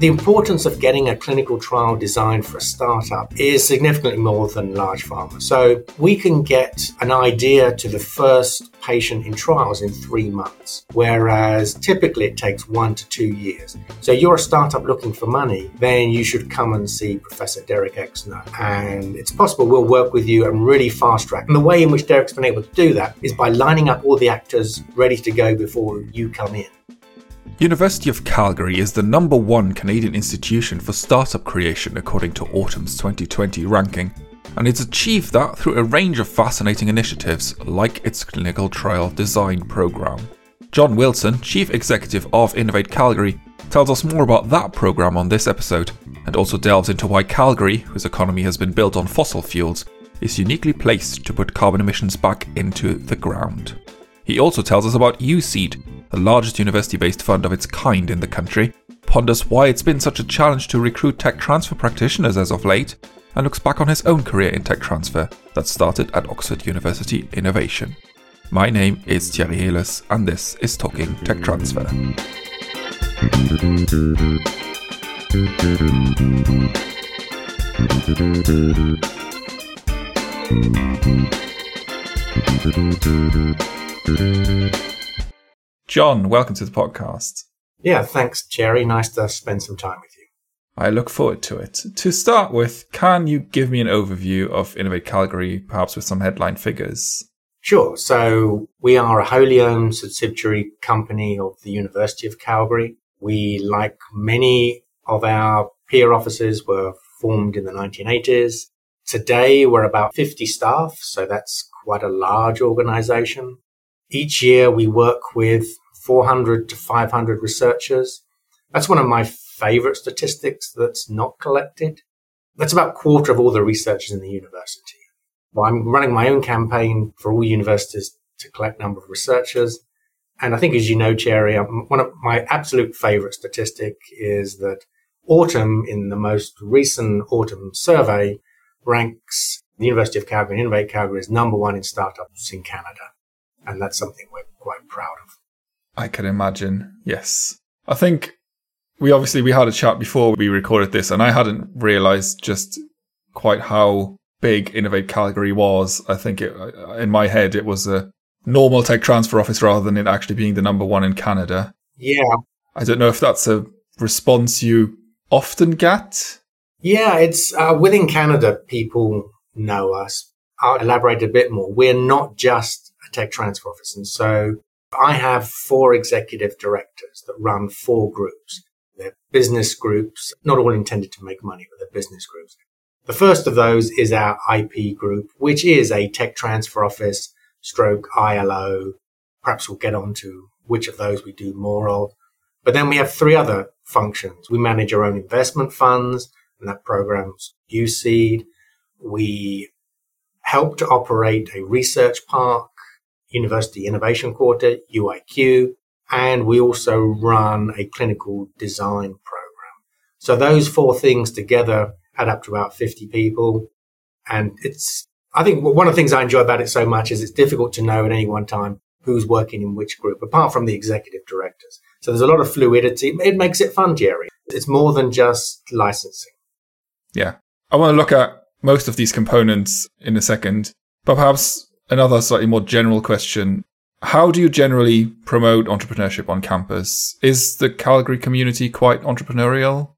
The importance of getting a clinical trial designed for a startup is significantly more than large pharma. So we can get an idea to the first patient in trials in three months, whereas typically it takes one to two years. So you're a startup looking for money, then you should come and see Professor Derek Exner. And it's possible we'll work with you and really fast track. And the way in which Derek's been able to do that is by lining up all the actors ready to go before you come in. University of Calgary is the number one Canadian institution for startup creation according to AUTM's 2020 ranking, and it's achieved that through a range of fascinating initiatives like its clinical trial design program. John Wilson, Chief Executive of Innovate Calgary, tells us more about that program on this episode and also delves into why Calgary, whose economy has been built on fossil fuels, is uniquely placed to put carbon emissions back into the ground. He also tells us about USeed, the largest university based fund of its kind in the country, ponders why it's been such a challenge to recruit tech transfer practitioners as of late, and looks back on his own career in tech transfer that started at Oxford University Innovation. My name is Thierry Heles, and this is Talking Tech Transfer. John, welcome to the podcast. Yeah, thanks, Thierry. Nice to spend some time with you. I look forward to it. To start with, can you give me an overview of Innovate Calgary, perhaps with some headline figures? Sure. So we are a wholly owned subsidiary company of the University of Calgary. We, like many of our peer offices, were formed in the 1980s. Today, we're about 50 staff, so that's quite a large organization. Each year we work with 400 to 500 researchers. That's one of my favorite statistics that's not collected. That's about a quarter of all the researchers in the university. Well, I'm running my own campaign for all universities to collect number of researchers. And I think, as you know, Thierry, um, one of my absolute favorite statistic is that AUTM in the most recent AUTM survey ranks the University of Calgary and Innovate Calgary is number one in startups in Canada. And that's something we're quite proud of. I can imagine. Yes. I think we obviously we had a chat before we recorded this and I hadn't realized just quite how big Innovate Calgary was. I think it, in my head it was a normal tech transfer office rather than it actually being the number one in Canada. Yeah. I don't know if that's a response you often get. Yeah, it's uh, within Canada, people know us. I'll elaborate a bit more. We're not just tech transfer office. And so I have four executive directors that run four groups. They're business groups, not all intended to make money, but they're business groups. The first of those is our IP group, which is a tech transfer office stroke ILO. Perhaps we'll get on to which of those we do more of. But then we have three other functions. We manage our own investment funds, and that program's USeed. We help to operate a research park, University Innovation Quarter, UIQ, and we also run a clinical design program. So those four things together add up to about 50 people. And it's, I think one of the things I enjoy about it so much is it's difficult to know at any one time who's working in which group, apart from the executive directors. So there's a lot of fluidity. It makes it fun, Thierry. It's more than just licensing. Yeah. I want to look at most of these components in a second, but perhaps another slightly more general question. How do you generally promote entrepreneurship on campus? Is the Calgary community quite entrepreneurial?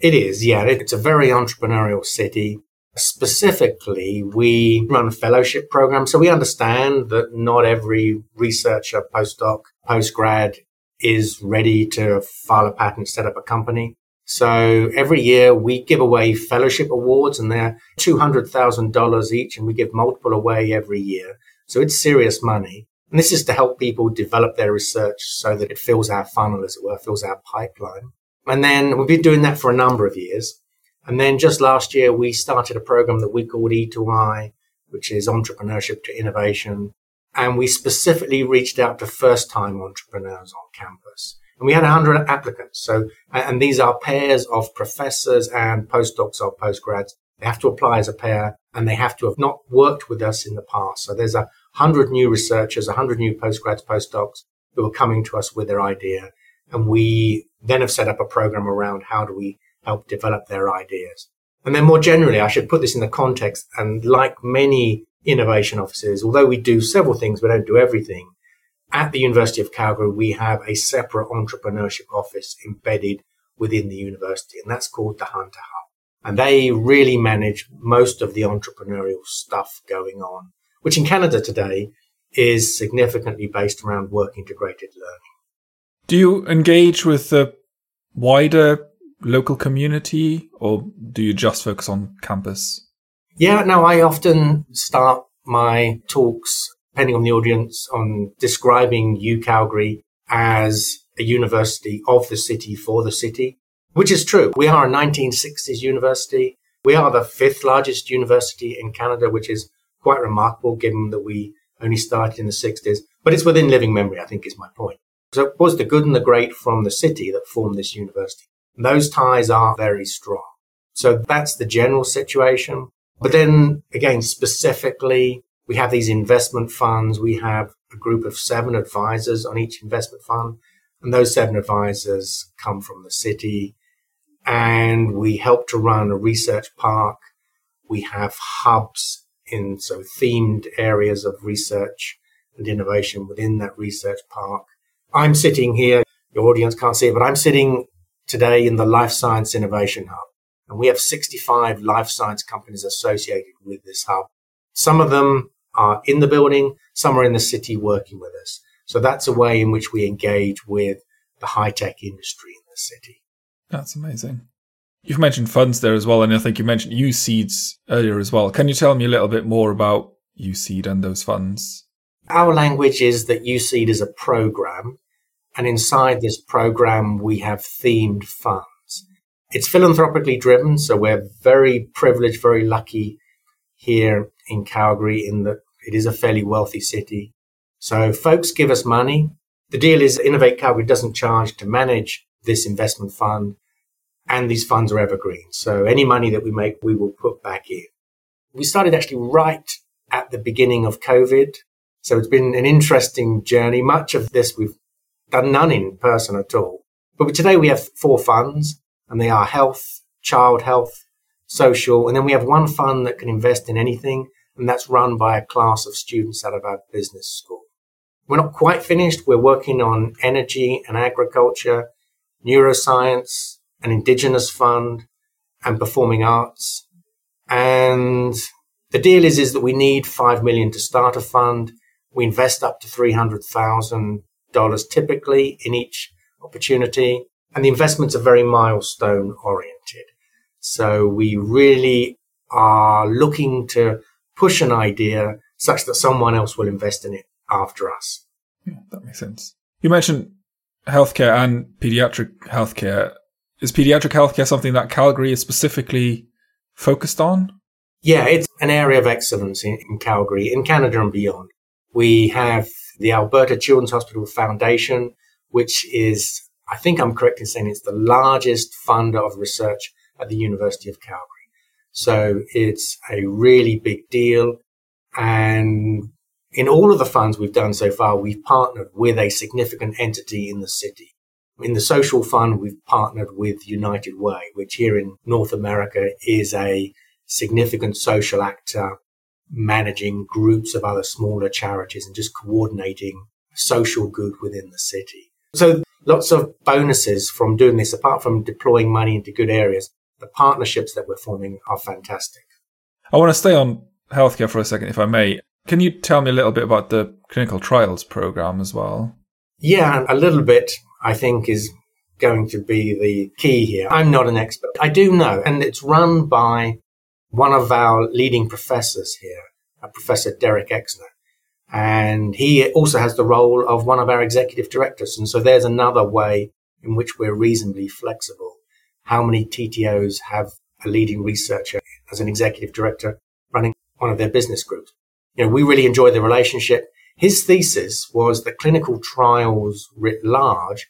It is, yeah. It's a very entrepreneurial city. Specifically, we run a fellowship program. So we understand that not every researcher, postdoc, postgrad is ready to file a patent, set up a company. So every year we give away fellowship awards and they're $200,000 each and we give multiple away every year. So it's serious money. And this is to help people develop their research so that it fills our funnel, as it were, fills our pipeline. And then we've been doing that for a number of years. And then just last year, we started a program that we called E2I, which is entrepreneurship to innovation. And we specifically reached out to first time entrepreneurs on campus. And we had 100 applicants. So, and these are pairs of professors and postdocs or postgrads. They have to apply as a pair and they have to have not worked with us in the past. So there's a hundred new researchers, a hundred new postgrads, postdocs who are coming to us with their idea. And we then have set up a program around how do we help develop their ideas. And then more generally, I should put this in the context. And like many innovation offices, although we do several things, we don't do everything. At the University of Calgary, we have a separate entrepreneurship office embedded within the university, and that's called the Hunter Hub. And they really manage most of the entrepreneurial stuff going on, which in Canada today is significantly based around work integrated learning. Do you engage with the wider local community or do you just focus on campus? Yeah, no, I often start my talks, depending on the audience, on describing U Calgary as a university of the city for the city, which is true. We are a 1960s university. We are the fifth largest university in Canada, which is quite remarkable given that we only started in the 60s. But it's within living memory, I think is my point. So it was the good and the great from the city that formed this university. Those ties are very strong. So that's the general situation. But then again, specifically, we have these investment funds. We have a group of seven advisors on each investment fund. And those seven advisors come from the city. And we help to run a research park. We have hubs in so themed areas of research and innovation within that research park. I'm sitting here. Your audience can't see it, but I'm sitting today in the Life Science Innovation Hub. And we have 65 life science companies associated with this hub. Some of them are in the building, some are in the city working with us. So that's a way in which we engage with the high tech industry in the city. That's amazing. You've mentioned funds there as well, and I think you mentioned USeeds earlier as well. Can you tell me a little bit more about USeed and those funds? Our language is that USeed is a program and inside this program, we have themed funds. It's philanthropically driven. So we're very privileged, very lucky here in Calgary in that it is a fairly wealthy city. So folks give us money. The deal is Innovate Calgary doesn't charge to manage this investment fund and these funds are evergreen. So any money that we make, we will put back in. We started actually right at the beginning of COVID. So it's been an interesting journey. Much of this we've done none in person at all. But today we have four funds and they are health, child health, social, and then we have one fund that can invest in anything and that's run by a class of students out of our business school. We're not quite finished. We're working on energy and agriculture, neuroscience, an indigenous fund, and performing arts. And the deal is, is that we need five million to start a fund. We invest up to 300,000 dollars typically in each opportunity. And the investments are very milestone oriented. So we really are looking to push an idea such that someone else will invest in it after us. Yeah, that makes sense. You mentioned healthcare and pediatric healthcare. Is pediatric healthcare something that Calgary is specifically focused on? Yeah, it's an area of excellence in, in Calgary, in Canada and beyond. We have the Alberta Children's Hospital Foundation, which is, I think I'm correct in saying it's the largest funder of research at the University of Calgary. So it's a really big deal. And in all of the funds we've done so far, we've partnered with a significant entity in the city. In the social fund, we've partnered with United Way, which here in North America is a significant social actor managing groups of other smaller charities and just coordinating social good within the city. So lots of bonuses from doing this, apart from deploying money into good areas. The partnerships that we're forming are fantastic. I want to stay on healthcare for a second, if I may. Can you tell me a little bit about the clinical trials program as well? Yeah, a little bit, I think, is going to be the key here. I'm not an expert. I do know, and it's run by one of our leading professors here, uh, Professor Derek Exner. And he also has the role of one of our executive directors. And so there's another way in which we're reasonably flexible. How many TTOs have a leading researcher as an executive director running one of their business groups? You know, we really enjoy the relationship. His thesis was that clinical trials writ large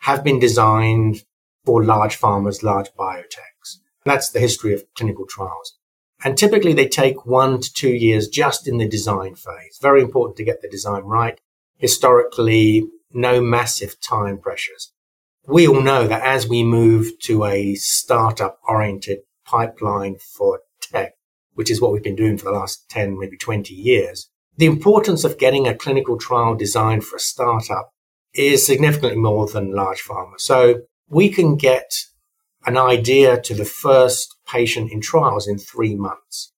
have been designed for large pharmas, large biotechs. That's the history of clinical trials. And typically they take one to two years just in the design phase. Very important to get the design right. Historically, no massive time pressures. We all know that as we move to a startup oriented pipeline for tech, which is what we've been doing for the last 10, maybe 20 years, the importance of getting a clinical trial designed for a startup is significantly more than large pharma. So we can get an idea to the first patient in trials in three months,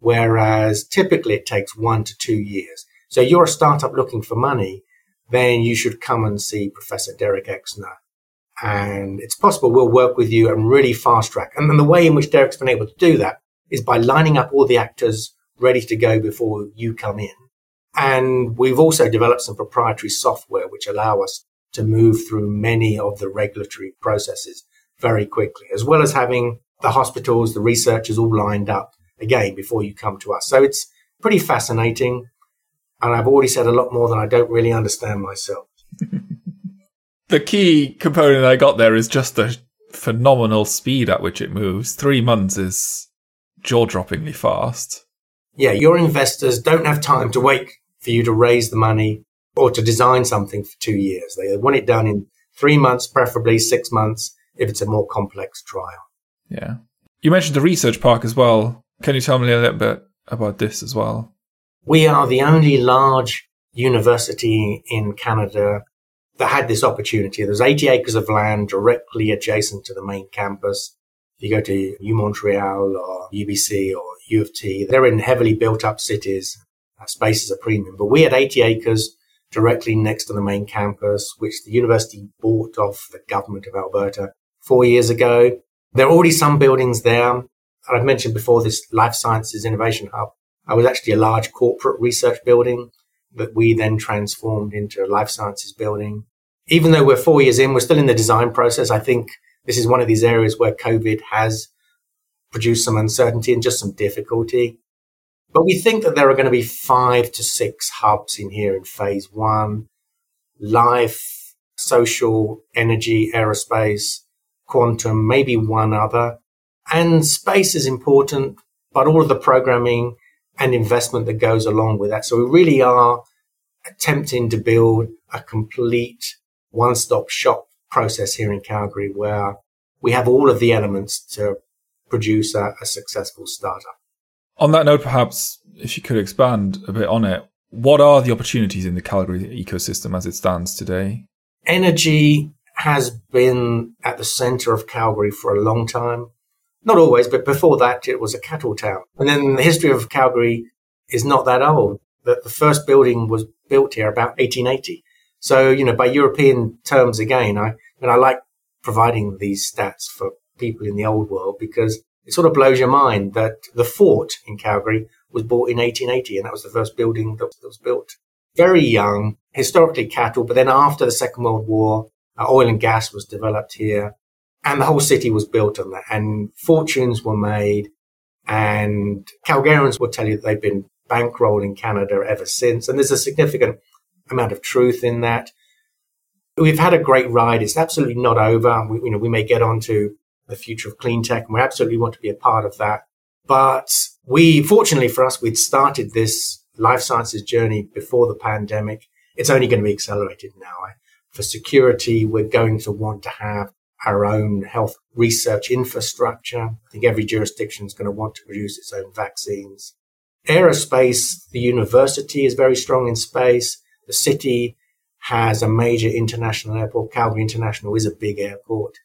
whereas typically it takes one to two years. So you're a startup looking for money, then you should come and see Professor Derek Exner. And it's possible we'll work with you and really fast track. And then the way in which Derek's been able to do that is by lining up all the actors ready to go before you come in. And we've also developed some proprietary software which allow us to move through many of the regulatory processes very quickly, as well as having the hospitals, the researchers all lined up again before you come to us. So it's pretty fascinating. And I've already said a lot more than I don't really understand myself. the key component I got there is just the phenomenal speed at which it moves. Three months is jaw droppingly fast. Yeah, your investors don't have time to wait for you to raise the money or to design something for two years. They want it done in three months, preferably six months, if it's a more complex trial. Yeah. You mentioned the research park as well. Can you tell me a little bit about this as well? We are the only large university in Canada that had this opportunity. There's 80 acres of land directly adjacent to the main campus. If you go to U Montreal or UBC or U of T, they're in heavily built up cities. Space is a premium, but we had 80 acres directly next to the main campus, which the university bought off the government of Alberta four years ago. There are already some buildings there. I've mentioned before this life sciences innovation hub. I was actually a large corporate research building that we then transformed into a life sciences building. Even though we're four years in, we're still in the design process. I think this is one of these areas where COVID has produced some uncertainty and just some difficulty. But we think that there are going to be five to six hubs in here in phase one life, social, energy, aerospace, quantum, maybe one other. And space is important, but all of the programming and investment that goes along with that. So we really are attempting to build a complete one stop shop process here in Calgary where we have all of the elements to produce a, a successful startup. On that note, perhaps if you could expand a bit on it, what are the opportunities in the Calgary ecosystem as it stands today? Energy has been at the center of Calgary for a long time. Not always, but before that, it was a cattle town. And then the history of Calgary is not that old. The, the first building was built here about 1880. So, you know, by European terms again, I, and I like providing these stats for people in the old world because it sort of blows your mind that the fort in Calgary was bought in 1880 and that was the first building that was built. Very young, historically cattle, but then after the Second World War, uh, oil and gas was developed here and the whole city was built on that and fortunes were made and Calgarians will tell you that they've been bankrolling Canada ever since. And there's a significant amount of truth in that. We've had a great ride. It's absolutely not over. We, you know, we may get onto the future of clean tech, and we absolutely want to be a part of that. But we, fortunately for us, we'd started this life sciences journey before the pandemic. It's only going to be accelerated now. For security, we're going to want to have our own health research infrastructure. I think every jurisdiction is going to want to produce its own vaccines. Aerospace, the university is very strong in space. The city has a major international airport. Calgary International is a big airport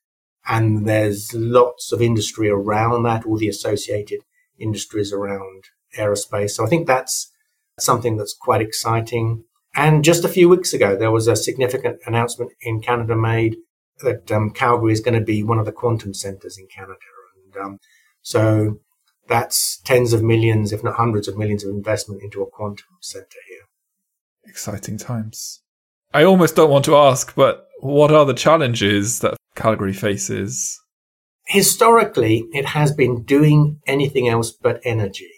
and there's lots of industry around that, all the associated industries around aerospace. So I think that's something that's quite exciting. And just a few weeks ago, there was a significant announcement in Canada made that um, Calgary is going to be one of the quantum centers in Canada. And um, so that's tens of millions, if not hundreds of millions of investment into a quantum center here. Exciting times. I almost don't want to ask, but what are the challenges that Calgary faces? Historically, it has been doing anything else but energy.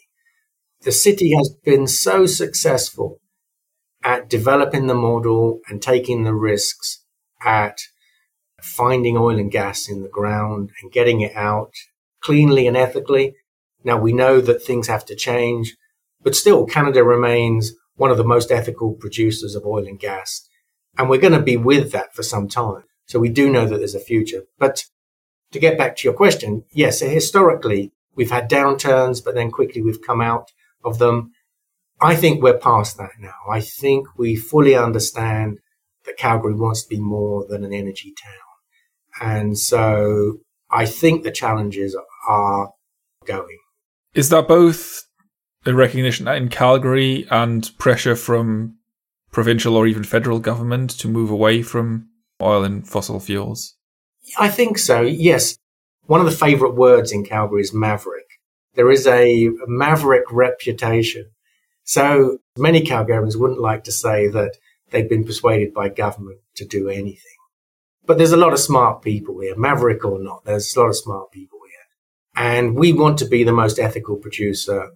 The city has been so successful at developing the model and taking the risks at finding oil and gas in the ground and getting it out cleanly and ethically. Now we know that things have to change, but still Canada remains one of the most ethical producers of oil and gas. And we're going to be with that for some time. So we do know that there's a future. But to get back to your question, yes, historically we've had downturns, but then quickly we've come out of them. I think we're past that now. I think we fully understand that Calgary wants to be more than an energy town. And so I think the challenges are going. Is that both a recognition in Calgary and pressure from provincial or even federal government to move away from oil and fossil fuels? I think so, yes. One of the favorite words in Calgary is maverick. There is a maverick reputation. So many Calgarians wouldn't like to say that they've been persuaded by government to do anything. But there's a lot of smart people here, maverick or not. There's a lot of smart people here. And we want to be the most ethical producer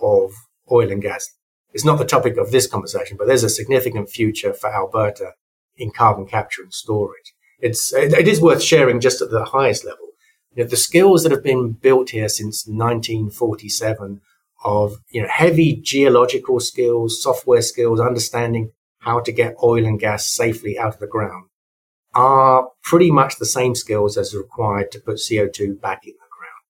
of oil and gas. It's not the topic of this conversation, but there's a significant future for Alberta in carbon capture and storage. It's, it is worth sharing just at the highest level. You know, the skills that have been built here since 1947 of, you know, heavy geological skills, software skills, understanding how to get oil and gas safely out of the ground are pretty much the same skills as required to put CO2 back in the ground.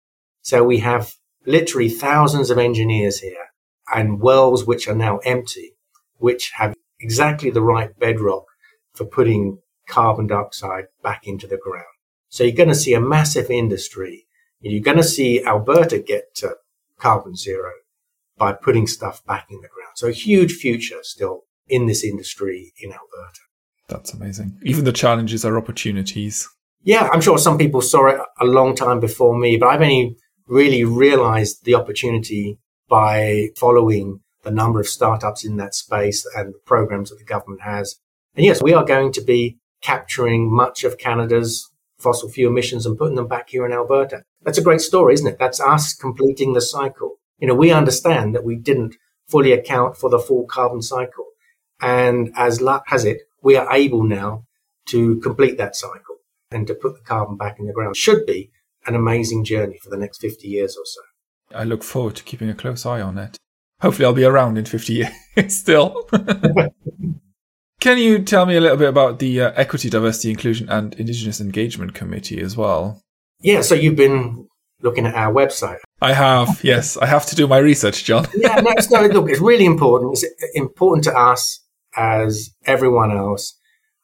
So we have literally thousands of engineers here and wells which are now empty, which have exactly the right bedrock for putting carbon dioxide back into the ground. So you're going to see a massive industry. You're going to see Alberta get to carbon zero by putting stuff back in the ground. So a huge future still in this industry in Alberta. That's amazing. Even the challenges are opportunities. Yeah, I'm sure some people saw it a long time before me, but I've only really realized the opportunity by following the number of startups in that space and the programs that the government has. And yes, we are going to be capturing much of Canada's fossil fuel emissions and putting them back here in Alberta. That's a great story, isn't it? That's us completing the cycle. You know, we understand that we didn't fully account for the full carbon cycle. And as luck has it, we are able now to complete that cycle and to put the carbon back in the ground. Should be an amazing journey for the next 50 years or so. I look forward to keeping a close eye on it. Hopefully, I'll be around in 50 years still. Can you tell me a little bit about the uh, Equity, Diversity, Inclusion and Indigenous Engagement Committee as well? Yeah, so you've been looking at our website. I have, yes. I have to do my research, John. yeah, no, no, look, it's really important. It's important to us as everyone else.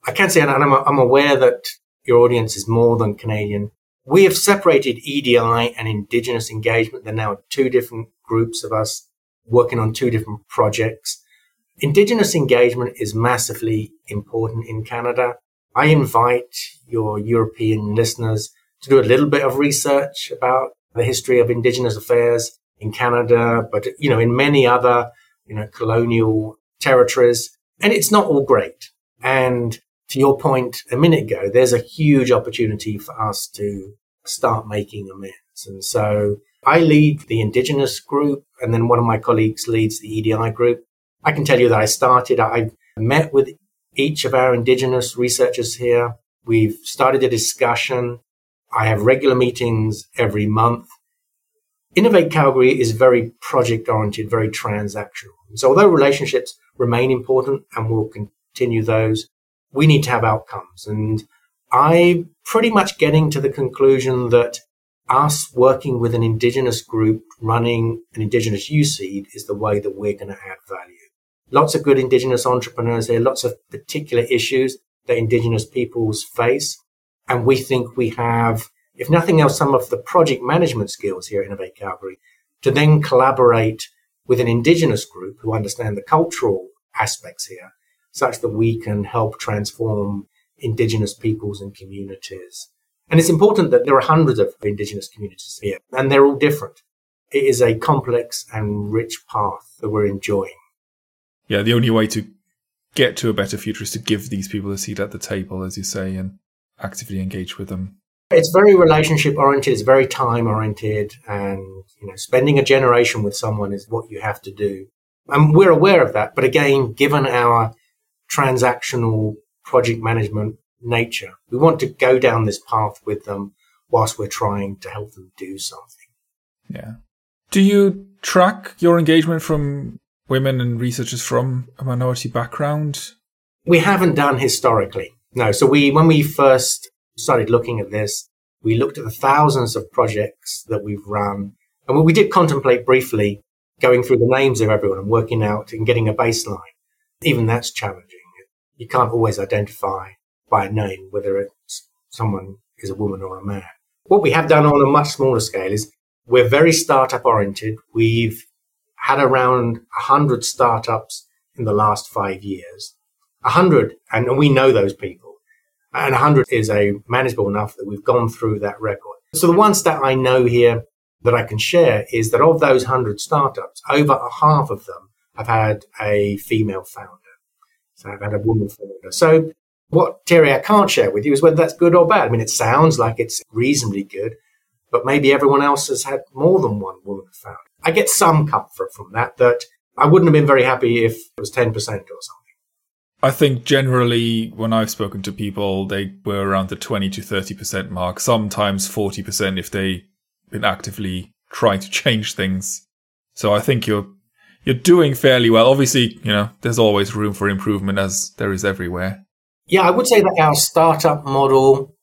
I can't say, and I'm, I'm aware that your audience is more than Canadian. We have separated EDI and Indigenous engagement. They're now two different groups of us working on two different projects. Indigenous engagement is massively important in Canada. I invite your European listeners to do a little bit of research about the history of Indigenous affairs in Canada, but, you know, in many other, you know, colonial territories. And it's not all great. And to your point a minute ago, there's a huge opportunity for us to start making amends. And so I lead the Indigenous group, and then one of my colleagues leads the EDI group. I can tell you that I started, I met with each of our Indigenous researchers here. We've started a discussion. I have regular meetings every month. Innovate Calgary is very project oriented, very transactional. So although relationships remain important and we'll continue those, we need to have outcomes. And I'm pretty much getting to the conclusion that us working with an indigenous group running an indigenous USeed is the way that we're going to add value. Lots of good indigenous entrepreneurs here, lots of particular issues that indigenous peoples face. And we think we have, if nothing else, some of the project management skills here at Innovate Calgary to then collaborate with an indigenous group who understand the cultural aspects here such that we can help transform indigenous peoples and communities. And it's important that there are hundreds of indigenous communities here and they're all different. It is a complex and rich path that we're enjoying. Yeah, the only way to get to a better future is to give these people a seat at the table, as you say, and actively engage with them. It's very relationship oriented, it's very time oriented, and you know, spending a generation with someone is what you have to do. And we're aware of that. But again, given our transactional project management nature. We want to go down this path with them whilst we're trying to help them do something. Yeah. Do you track your engagement from women and researchers from a minority background? We haven't done historically. No. So we, when we first started looking at this. We looked at the thousands of projects that we've run. And we did contemplate briefly going through the names of everyone and working out and getting a baseline. Even that's challenging. You can't always identify by a name whether it's someone is a woman or a man. What we have done on a much smaller scale is we're very startup oriented. We've had around 100 startups in the last five years. 100, and we know those people. And 100 is a manageable enough that we've gone through that record. So the one stat I know here that I can share is that of those 100 startups, over a half of them have had a female founder. So I've had a woman founder. So what Thierry, I can't share with you is whether that's good or bad. I mean, it sounds like it's reasonably good, but maybe everyone else has had more than one woman founder. I get some comfort from that, that I wouldn't have been very happy if it was 10% or something. I think generally, when I've spoken to people, they were around the 20 to 30% mark, sometimes 40% if they've been actively trying to change things. So I think you're you're doing fairly well. Obviously, you know, there's always room for improvement as there is everywhere. Yeah, I would say that our startup model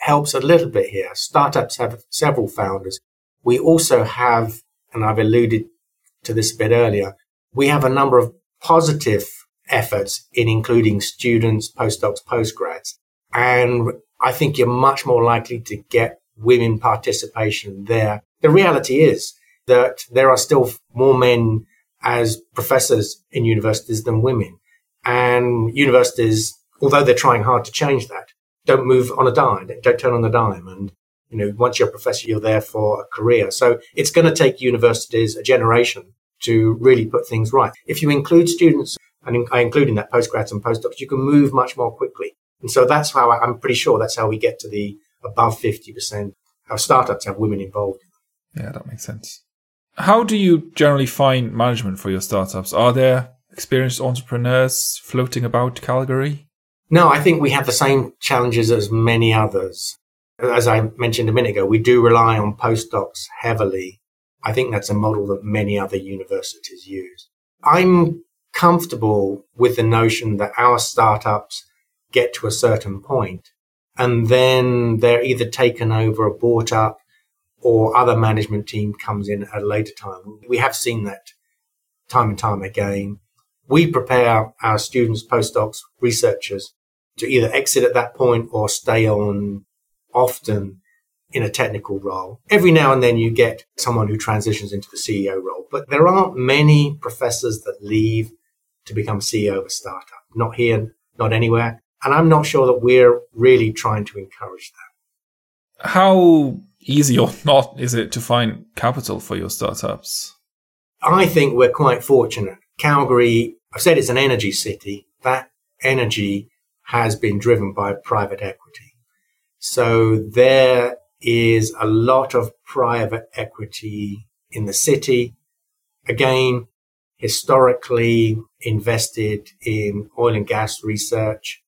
helps a little bit here. Startups have several founders. We also have, and I've alluded to this a bit earlier, we have a number of positive efforts in including students, postdocs, postgrads. And I think you're much more likely to get women participation there. The reality is that there are still more men as professors in universities than women. And universities, although they're trying hard to change that, don't move on a dime, don't turn on a dime. And, you know, once you're a professor, you're there for a career. So it's going to take universities a generation to really put things right. If you include students, and I include in that postgrads and postdocs, you can move much more quickly. And so that's how I, I'm pretty sure that's how we get to the above 50%. Our startups have women involved. Yeah, that makes sense. How do you generally find management for your startups? Are there experienced entrepreneurs floating about Calgary? No, I think we have the same challenges as many others. As I mentioned a minute ago, we do rely on postdocs heavily I think that's a model that many other universities use. I'm comfortable with the notion that our startups get to a certain point and then they're either taken over or bought up or other management team comes in at a later time. We have seen that time and time again. We prepare our students, postdocs, researchers to either exit at that point or stay on often in a technical role. Every now and then you get someone who transitions into the CEO role, but there aren't many professors that leave to become CEO of a startup. Not here, not anywhere. And I'm not sure that we're really trying to encourage that. How easy or not is it to find capital for your startups? I think we're quite fortunate. Calgary, I've said it's an energy city. That energy has been driven by private equity. So there is a lot of private equity in the city. Again, historically invested in oil and gas research.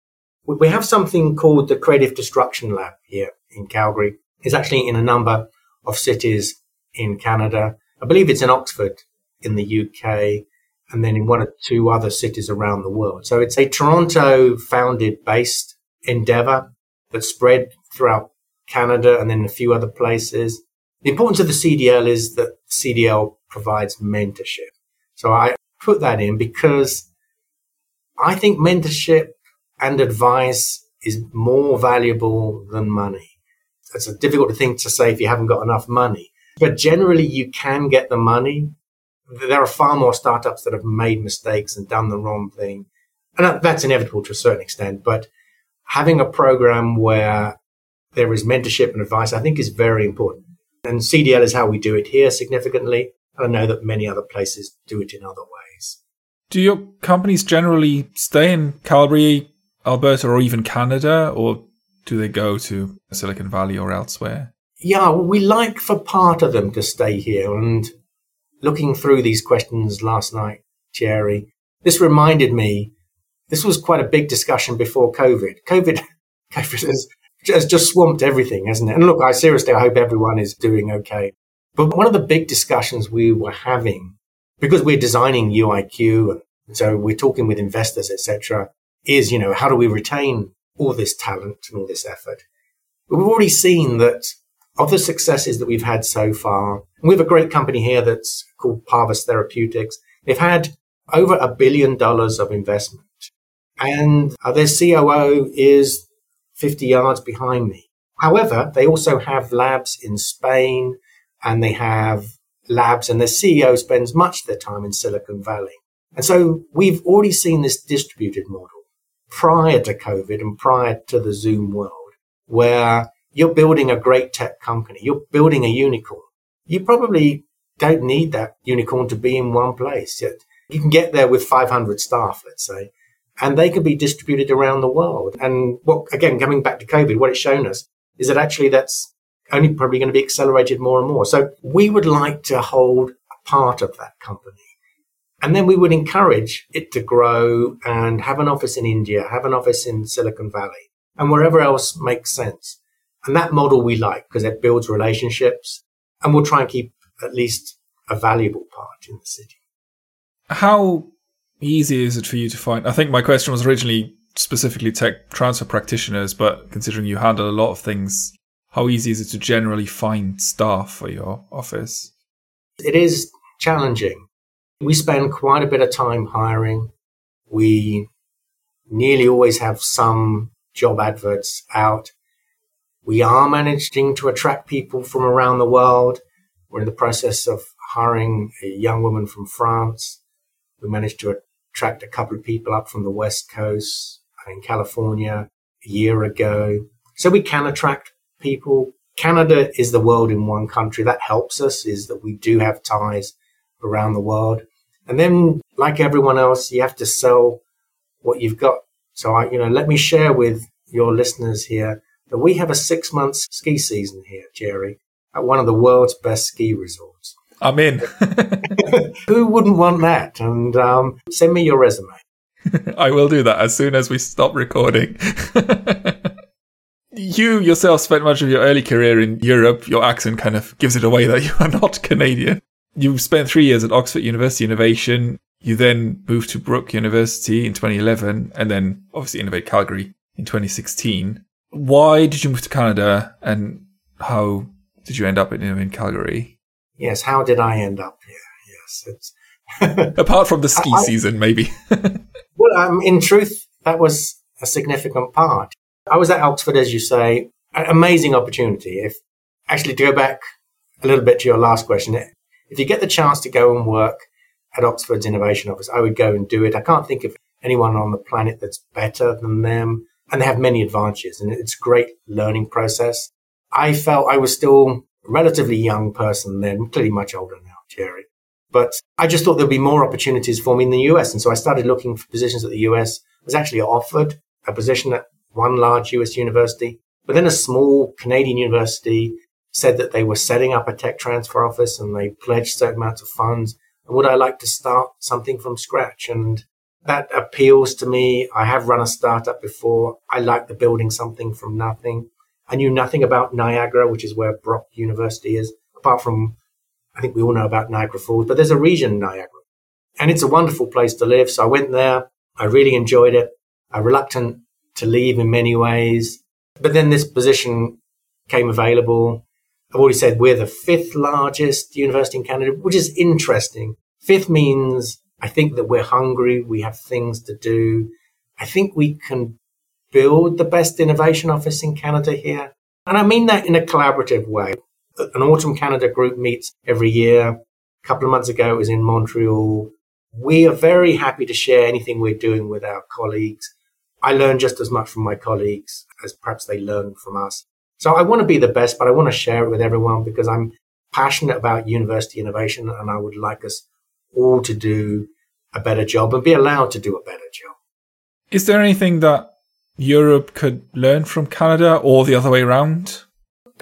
We have something called the Creative Destruction Lab here in Calgary. It's actually in a number of cities in Canada. I believe it's in Oxford in the UK and then in one or two other cities around the world. So it's a Toronto founded based endeavor that spread throughout Canada, and then a few other places. The importance of the CDL is that CDL provides mentorship. So I put that in because I think mentorship and advice is more valuable than money. It's a difficult thing to say if you haven't got enough money, but generally you can get the money. There are far more startups that have made mistakes and done the wrong thing. And that's inevitable to a certain extent, but having a program where there is mentorship and advice, I think is very important. And CDL is how we do it here significantly. And I know that many other places do it in other ways. Do your companies generally stay in Calgary, Alberta, or even Canada, or do they go to Silicon Valley or elsewhere? Yeah, we like for part of them to stay here. And looking through these questions last night, Thierry, this reminded me, this was quite a big discussion before COVID. COVID, COVID has has just swamped everything, hasn't it? And look, I seriously, I hope everyone is doing okay. But one of the big discussions we were having, because we're designing UIQ, and so we're talking with investors, etc., is, you know, how do we retain all this talent and all this effort? But We've already seen that of the successes that we've had so far, we have a great company here that's called Parvus Therapeutics. They've had over a billion dollars of investment and uh, their COO is 50 yards behind me. However, they also have labs in Spain and they have labs and their CEO spends much of their time in Silicon Valley. And so we've already seen this distributed model prior to COVID and prior to the Zoom world where you're building a great tech company. You're building a unicorn. You probably don't need that unicorn to be in one place. You can get there with 500 staff, let's say, and they can be distributed around the world. And what, again, coming back to COVID, what it's shown us is that actually that's only probably going to be accelerated more and more. So we would like to hold a part of that company. And then we would encourage it to grow and have an office in India, have an office in Silicon Valley and wherever else makes sense. And that model we like because it builds relationships and we'll try and keep at least a valuable part in the city. How easy is it for you to find? I think my question was originally specifically tech transfer practitioners, but considering you handle a lot of things, how easy is it to generally find staff for your office? It is challenging. We spend quite a bit of time hiring. We nearly always have some job adverts out. We are managing to attract people from around the world. We're in the process of hiring a young woman from France. We managed to attract a couple of people up from the West Coast in California a year ago. So we can attract people. Canada is the world in one country. That helps us is that we do have ties around the world. And then like everyone else, you have to sell what you've got. So I, you know, let me share with your listeners here that we have a six months ski season here, Thierry, at one of the world's best ski resorts. I'm in. Who wouldn't want that? And um, send me your resume. I will do that as soon as we stop recording. you yourself spent much of your early career in Europe. Your accent kind of gives it away that you are not Canadian. You spent three years at Oxford University Innovation. You then moved to Brock University in 2011 and then obviously Innovate Calgary in 2016. Why did you move to Canada and how did you end up in, in Calgary? Yes, how did I end up here? Yes, it's apart from the ski I, season, maybe. well, um, in truth, that was a significant part. I was at Oxford, as you say, an amazing opportunity. If actually to go back a little bit to your last question, if you get the chance to go and work at Oxford's innovation office, I would go and do it. I can't think of anyone on the planet that's better than them, and they have many advantages, and it's a great learning process. I felt I was still a relatively young person then, clearly much older now, Thierry. But I just thought there'd be more opportunities for me in the US. And so I started looking for positions at the US. I was actually offered a position at one large US university, but then a small Canadian university said that they were setting up a tech transfer office and they pledged certain amounts of funds. And would I like to start something from scratch? And that appeals to me. I have run a startup before. I like the building something from nothing. I knew nothing about Niagara, which is where Brock University is, apart from, I think we all know about Niagara Falls, but there's a region Niagara. And it's a wonderful place to live. So I went there. I really enjoyed it. I'm reluctant to leave in many ways. But then this position came available. I've already said we're the fifth largest university in Canada, which is interesting. Fifth means I think that we're hungry. We have things to do. I think we can build the best innovation office in Canada here. And I mean that in a collaborative way. An AUTM Canada group meets every year. A couple of months ago, it was in Montreal. We are very happy to share anything we're doing with our colleagues. I learn just as much from my colleagues as perhaps they learn from us. So I want to be the best, but I want to share it with everyone because I'm passionate about university innovation and I would like us all to do a better job and be allowed to do a better job. Is there anything that Europe could learn from Canada or the other way around?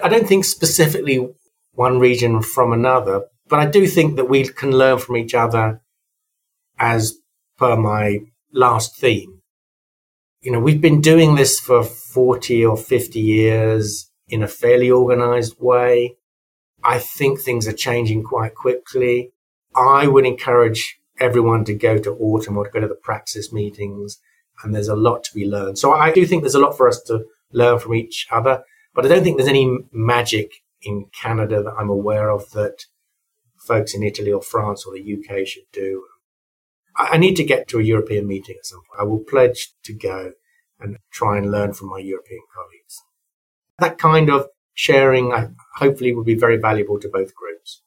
I don't think specifically one region from another, but I do think that we can learn from each other as per my last theme. You know, we've been doing this for 40 or 50 years in a fairly organized way. I think things are changing quite quickly. I would encourage everyone to go to AUTM or to go to the praxis meetings and there's a lot to be learned. So I do think there's a lot for us to learn from each other. But I don't think there's any magic in Canada that I'm aware of that folks in Italy or France or the UK should do. I need to get to a European meeting at some point. I will pledge to go and try and learn from my European colleagues. That kind of sharing, I hopefully, will be very valuable to both groups.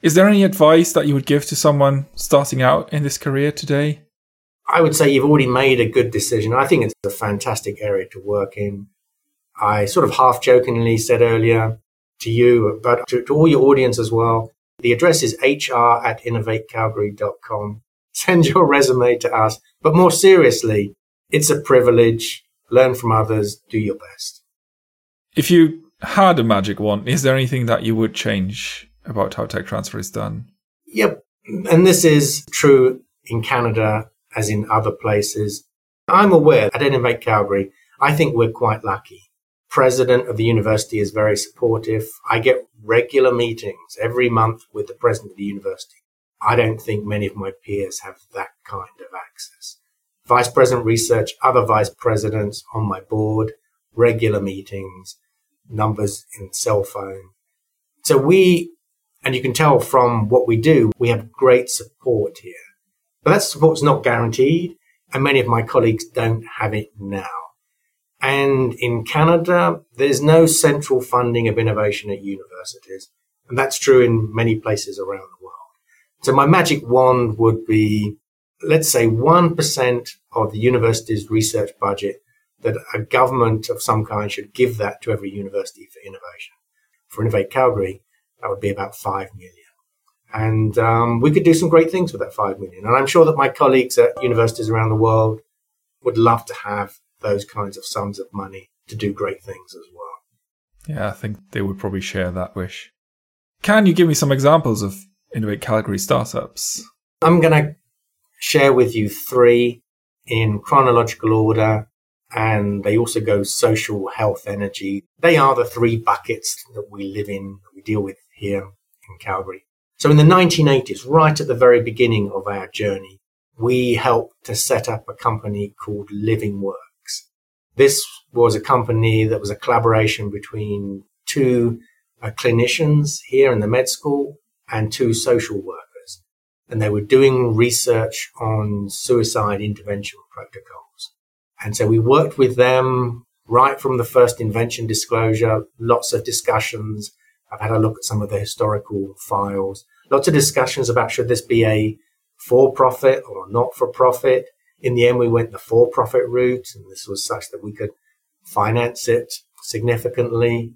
Is there any advice that you would give to someone starting out in this career today? I would say you've already made a good decision. I think it's a fantastic area to work in. I sort of half jokingly said earlier to you, but to, to all your audience as well, the address is hr at innovatecalgary.com. Send your resume to us. But more seriously, it's a privilege. Learn from others. Do your best. If you had a magic wand, is there anything that you would change about how tech transfer is done? Yep. And this is true in Canada as in other places. I'm aware at Innovate Calgary, I think we're quite lucky. President of the university is very supportive. I get regular meetings every month with the president of the university. I don't think many of my peers have that kind of access. Vice President Research, other vice presidents on my board, regular meetings, numbers in cell phone. So we, and you can tell from what we do, we have great support here. But that support's not guaranteed, and many of my colleagues don't have it now. And in Canada, there's no central funding of innovation at universities. And that's true in many places around the world. So my magic wand would be, let's say 1% of the university's research budget that a government of some kind should give that to every university for innovation. For Innovate Calgary, that would be about 5 million. And um, we could do some great things with that 5 million. And I'm sure that my colleagues at universities around the world would love to have those kinds of sums of money to do great things as well. Yeah, I think they would probably share that wish. Can you give me some examples of Innovate Calgary startups? I'm going to share with you three in chronological order, and they also go social, health, energy. They are the three buckets that we live in, we deal with here in Calgary. So in the 1980s, right at the very beginning of our journey, we helped to set up a company called Living Works. This was a company that was a collaboration between two uh, clinicians here in the med school and two social workers. And they were doing research on suicide intervention protocols. And so we worked with them right from the first invention disclosure, lots of discussions. I've had a look at some of the historical files, lots of discussions about should this be a for profit or not for profit? in the end, we went the for profit route, and this was such that we could finance it significantly.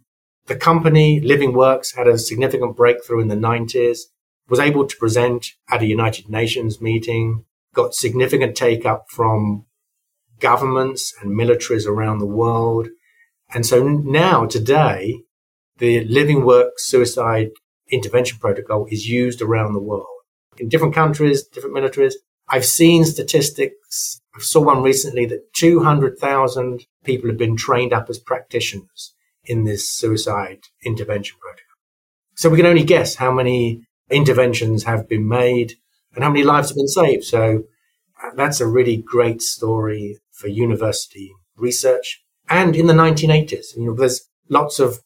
The company, Living Works, had a significant breakthrough in the 90s, was able to present at a United Nations meeting, got significant take up from governments and militaries around the world. And so now, today, the Living Works suicide intervention protocol is used around the world in different countries, different militaries, I've seen statistics. I saw one recently that 200,000 people have been trained up as practitioners in this suicide intervention protocol. So we can only guess how many interventions have been made and how many lives have been saved. So uh, that's a really great story for university research. And in the 1980s, you know, there's lots of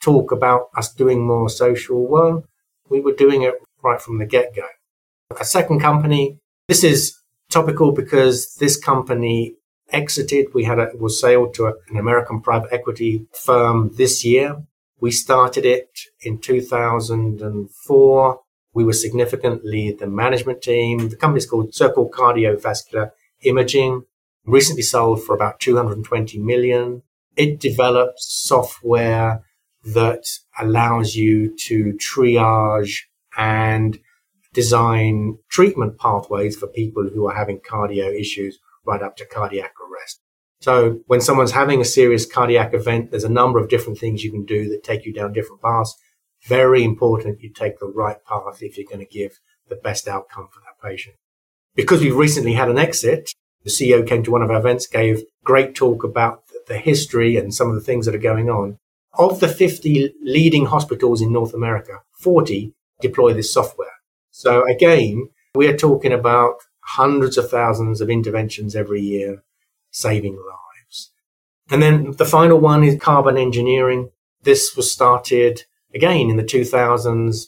talk about us doing more social. work. we were doing it right from the get go. A second company this is topical because this company exited. We had a, was sold to a, an American private equity firm this year. We started it in 2004. We were significantly the management team. The company is called Circle Cardiovascular Imaging, recently sold for about 220 million. It develops software that allows you to triage and design treatment pathways for people who are having cardio issues right up to cardiac arrest. So when someone's having a serious cardiac event, there's a number of different things you can do that take you down different paths. Very important you take the right path if you're going to give the best outcome for that patient. Because we've recently had an exit, the CEO came to one of our events, gave great talk about the history and some of the things that are going on. Of the 50 leading hospitals in North America, 40 deploy this software. So again, we're talking about hundreds of thousands of interventions every year saving lives. And then the final one is carbon engineering. This was started again in the 2000s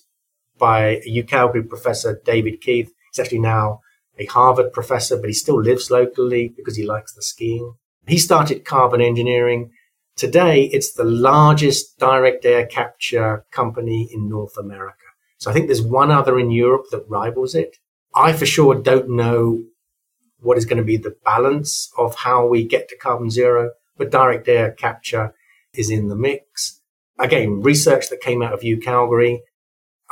by a UCalgary professor, David Keith. He's actually now a Harvard professor, but he still lives locally because he likes the skiing. He started carbon engineering. Today, it's the largest direct air capture company in North America. So I think there's one other in Europe that rivals it. I for sure don't know what is going to be the balance of how we get to carbon zero, but direct air capture is in the mix. Again, research that came out of UCalgary.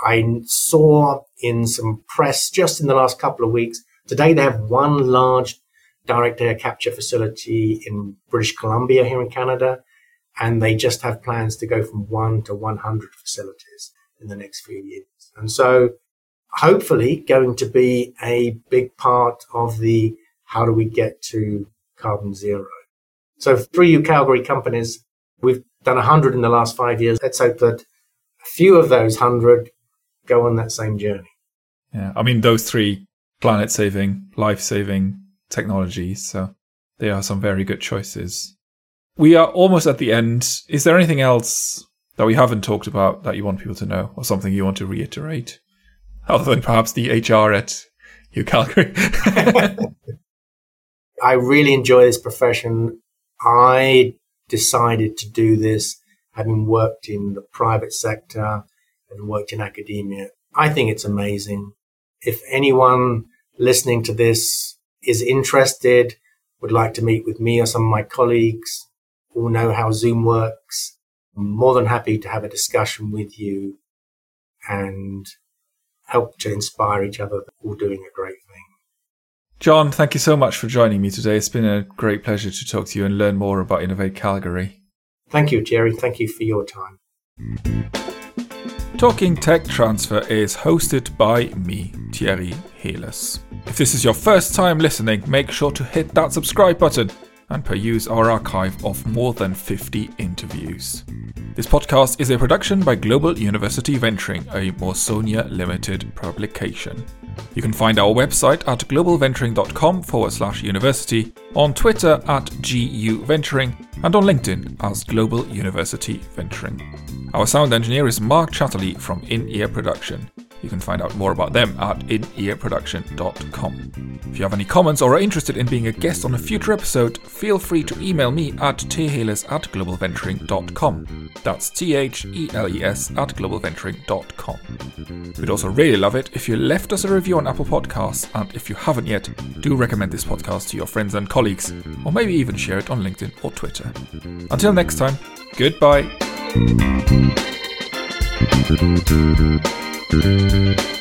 I saw in some press just in the last couple of weeks. Today they have one large direct air capture facility in British Columbia here in Canada, and they just have plans to go from one to 100 facilities in the next few years. And so hopefully going to be a big part of the how do we get to carbon zero. So three Calgary companies, we've done 100 in the last five years. Let's hope that a few of those 100 go on that same journey. Yeah, I mean, those three planet saving, life saving technologies. So they are some very good choices. We are almost at the end. Is there anything else that we haven't talked about that you want people to know or something you want to reiterate? Other than perhaps the HR at UCalgary. I really enjoy this profession. I decided to do this having worked in the private sector and worked in academia. I think it's amazing. If anyone listening to this is interested, would like to meet with me or some of my colleagues who know how Zoom works, I'm more than happy to have a discussion with you and help to inspire each other. All doing a great thing. John, thank you so much for joining me today. It's been a great pleasure to talk to you and learn more about Innovate Calgary. Thank you, Thierry. Thank you for your time. Talking Tech Transfer is hosted by me, Thierry Heles. If this is your first time listening, make sure to hit that subscribe button and peruse our archive of more than 50 interviews. This podcast is a production by Global University Venturing, a Mawsonia Limited publication. You can find our website at globalventuring.com forward slash university, on Twitter at GU Venturing, and on LinkedIn as Global University Venturing. Our sound engineer is Mark Chatterley from In Ear Production. You can find out more about them at inearproduction.com. If you have any comments or are interested in being a guest on a future episode, feel free to email me at theles at globalventuring.com. That's T H E L E S at globalventuring.com. We'd also really love it if you left us a review on Apple Podcasts, and if you haven't yet, do recommend this podcast to your friends and colleagues, or maybe even share it on LinkedIn or Twitter. Until next time, goodbye. Thank you.